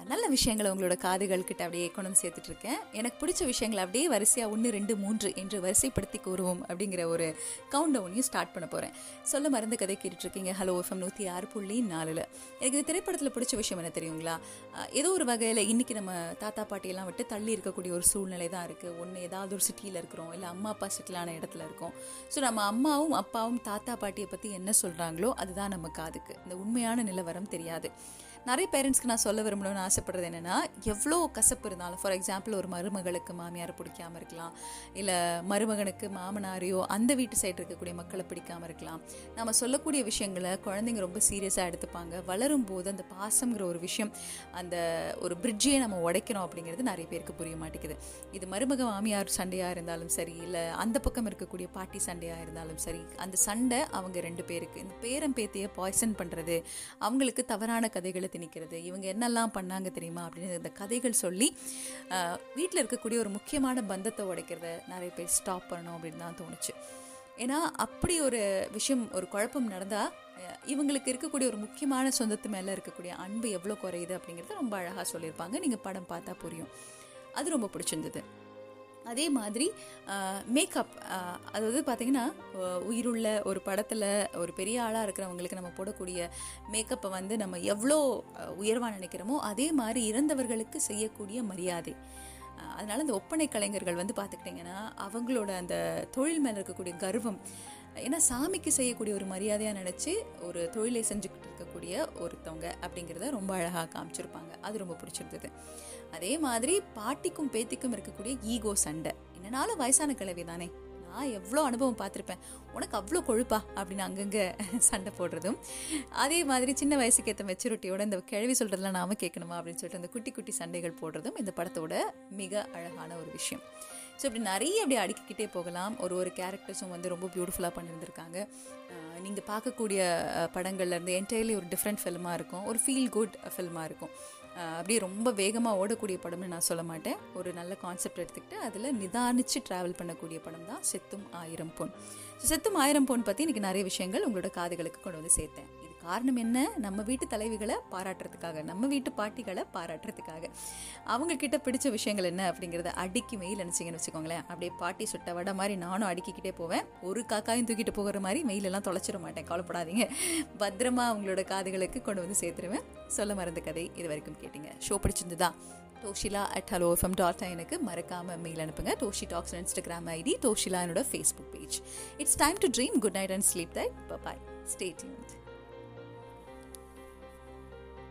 நல்ல விஷயங்களை உங்களோட காதுகள்கிட்ட அப்படியே கொண்டு வந்து சேர்த்துட்டு இருக்கேன். எனக்கு பிடிச்ச விஷயங்களை அப்படியே வரிசையாக ஒன்று ரெண்டு மூன்று என்று வரிசைப்படுத்தி கூறுவோம் அப்படிங்கிற ஒரு கவுண்ட் டவுனையும் ஸ்டார்ட் பண்ண போகிறேன் சொல்ல மருந்து கதை கேட்டுட்ருக்கீங்க. ஹலோ எஃப்எம் நூற்றி ஆறு புள்ளி நாலில். எனக்கு இந்த திரைப்படத்தில் பிடிச்ச விஷயம் என்ன தெரியுங்களா? ஏதோ ஒரு வகையில் இன்னைக்கு நம்ம தாத்தா பாட்டியெல்லாம் விட்டு தள்ளி இருக்கக்கூடிய ஒரு சூழ்நிலை தான் இருக்குது ஒன்று ஏதாவது ஒரு சிட்டியில் இருக்கிறோம் இல்லை அம்மா அப்பா சிட்டிலான இடத்துல இருக்கோம். ஸோ நம்ம அம்மாவும் அப்பாவும் தாத்தா பாட்டியை பற்றி என்ன சொல்கிறாங்களோ அதுதான் நம்ம காதுக்கு. இந்த உண்மையான நிலவரம் தெரியாது. நிறைய பேரண்ட்ஸ்க்கு நான் சொல்ல விரும்பணும்னு ஆசைப்படுறது என்னென்னா எவ்வளோ கசப்பு இருந்தாலும் ஃபார் எக்ஸாம்பிள் ஒரு மருமகளுக்கு மாமியார் பிடிக்காம இருக்கலாம் இல்லை மருமகனுக்கு மாமனாரையோ அந்த வீட்டு சைடு இருக்கக்கூடிய மக்களை பிடிக்காம இருக்கலாம். நம்ம சொல்லக்கூடிய விஷயங்களை குழந்தைங்க ரொம்ப சீரியஸாக எடுத்துப்பாங்க. வளரும் போது அந்த பாசம்ங்கிற ஒரு விஷயம் அந்த ஒரு பிரிட்ஜையே நம்ம உடைக்கிறோம் அப்படிங்கிறது நிறைய பேருக்கு புரிய மாட்டேங்குது. இது மருமக மாமியார் சண்டையாக இருந்தாலும் சரி இல்லை அந்த பக்கம் இருக்கக்கூடிய பாட்டி சண்டையாக இருந்தாலும் சரி அந்த சண்டை அவங்க ரெண்டு பேருக்கு இந்த பேரம் பேத்தியை பாய்சன் பண்ணுறது அவங்களுக்கு தவறான கதைகளை திணிக்கிறது இவங்க என்னெல்லாம் பண்ணாங்க தெரியுமா? அப்படின்னு இந்த கதைகள் சொல்லி வீட்டில் இருக்கக்கூடிய ஒரு முக்கியமான பந்தத்தை உடைக்கிறத நிறைய பேர் ஸ்டாப் பண்ணணும் அப்படின்னு தான் தோணுச்சு. ஏன்னா அப்படி ஒரு விஷயம் ஒரு குழப்பம் நடந்தால் இவங்களுக்கு இருக்கக்கூடிய ஒரு முக்கியமான சொந்தத்து மேலே இருக்கக்கூடிய அன்பு எவ்வளோ குறையுது அப்படிங்கிறத ரொம்ப அழகாக சொல்லியிருப்பாங்க. நீங்கள் படம் பார்த்தா புரியும். அது ரொம்ப பிடிச்சிருந்தது. அதே மாதிரி மேக்கப் அதாவது பார்த்தீங்கன்னா உயிருள்ள ஒரு படத்தில் ஒரு பெரிய ஆளாக இருக்கிறவங்களுக்கு நம்ம போடக்கூடிய மேக்கப்பை வந்து நம்ம எவ்வளோ உயர்வாக நினைக்கிறோமோ அதே மாதிரி இறந்தவர்களுக்கு செய்யக்கூடிய மரியாதை. அதனால் அந்த ஒப்பனை கலைஞர்கள் வந்து பார்த்துக்கிட்டிங்கன்னா அவங்களோட அந்த தொழில் மேலே இருக்கக்கூடிய கர்வம் ஏன்னா சாமிக்கு செய்யக்கூடிய ஒரு மரியாதையாக நினச்சி ஒரு தொழிலை செஞ்சுக்கிட்டு இருக்கக்கூடிய ஒருத்தவங்க அப்படிங்கிறத ரொம்ப அழகாக காமிச்சிருப்பாங்க. அது ரொம்ப பிடிச்சிருந்தது. அதே மாதிரி பாட்டிக்கும் பேத்திக்கும் இருக்கக்கூடிய ஈகோ சண்டை. என்னனாலும் வயசான கிழவி தானே. நான் எவ்வளோ அனுபவம் பார்த்துருப்பேன். உனக்கு அவ்வளோ கொழுப்பா? அப்படின்னு அங்கங்கே சண்டை போடுறதும். அதே மாதிரி சின்ன வயசுக்கு ஏற்ற மெச்சூரிட்டியோட இந்த கிழவி சொல்கிறதுலாம் நாம கேட்கணுமா? அப்படின்னு சொல்லிட்டு அந்த குட்டி குட்டி சண்டைகள் போடுறதும் இந்த படத்தோட மிக அழகான ஒரு விஷயம். ஸோ இப்படி நிறைய அப்படி அடுக்கிக்கிட்டே போகலாம். ஒரு ஒரு கேரக்டர்ஸும் வந்து ரொம்ப பியூட்டிஃபுல்லாக பண்ணியிருந்திருக்காங்க. நீங்கள் பார்க்கக்கூடிய படங்கள்லேருந்து என்டையர்லி ஒரு டிஃப்ரெண்ட் ஃபில்மாக இருக்கும். ஒரு ஃபீல் குட் ஃபில்மாக இருக்கும். அப்படியே ரொம்ப வேகமாக ஓடக்கூடிய படம்னு நான் சொல்ல மாட்டேன். ஒரு நல்ல கான்செப்ட் எடுத்துக்கிட்டு அதில் நிதானித்து ட்ராவல் பண்ணக்கூடிய படம் தான் செத்தும் ஆயிரம் பொன். ஸோ செத்தும் ஆயிரம் பொன் பற்றி இன்றைக்கி நிறைய விஷயங்கள் உங்களோட காதுகளுக்கு கொண்டு வந்து சேர்த்தேன். காரணம் என்ன? நம்ம வீட்டு தலைவிகளை பாராட்டுறதுக்காக நம்ம வீட்டு பாட்டிகளை பாராட்டுறதுக்காக. அவங்க கிட்ட பிடிச்ச விஷயங்கள் என்ன அப்படிங்கிறத அடுக்கி மெயில் அனுப்பிச்சிங்கன்னு வச்சுக்கோங்களேன். அப்படியே பாட்டி சுட்ட வடை மாதிரி நானும் அடுக்கிக்கிட்டே போவேன். ஒரு காக்காயும் தூக்கிட்டு போகிற மாதிரி மெயிலெல்லாம் தொலைச்சிட மாட்டேன். கவலைப்படாதீங்க. பத்திரமா அவங்களோட காதுகளுக்கு கொண்டு வந்து சேர்த்துருவேன். சொல்ல மறந்த கதை இது வரைக்கும் கேட்டீங்க. Show பிடிச்சிருந்ததா? Toshila at hello FM dot எனக்கு மறக்காமல் மெயில் அனுப்புங்க. Toshi talks Instagram ID Toshila என்னோட Facebook page it's time to dream good night and sleep tight bye stay tuned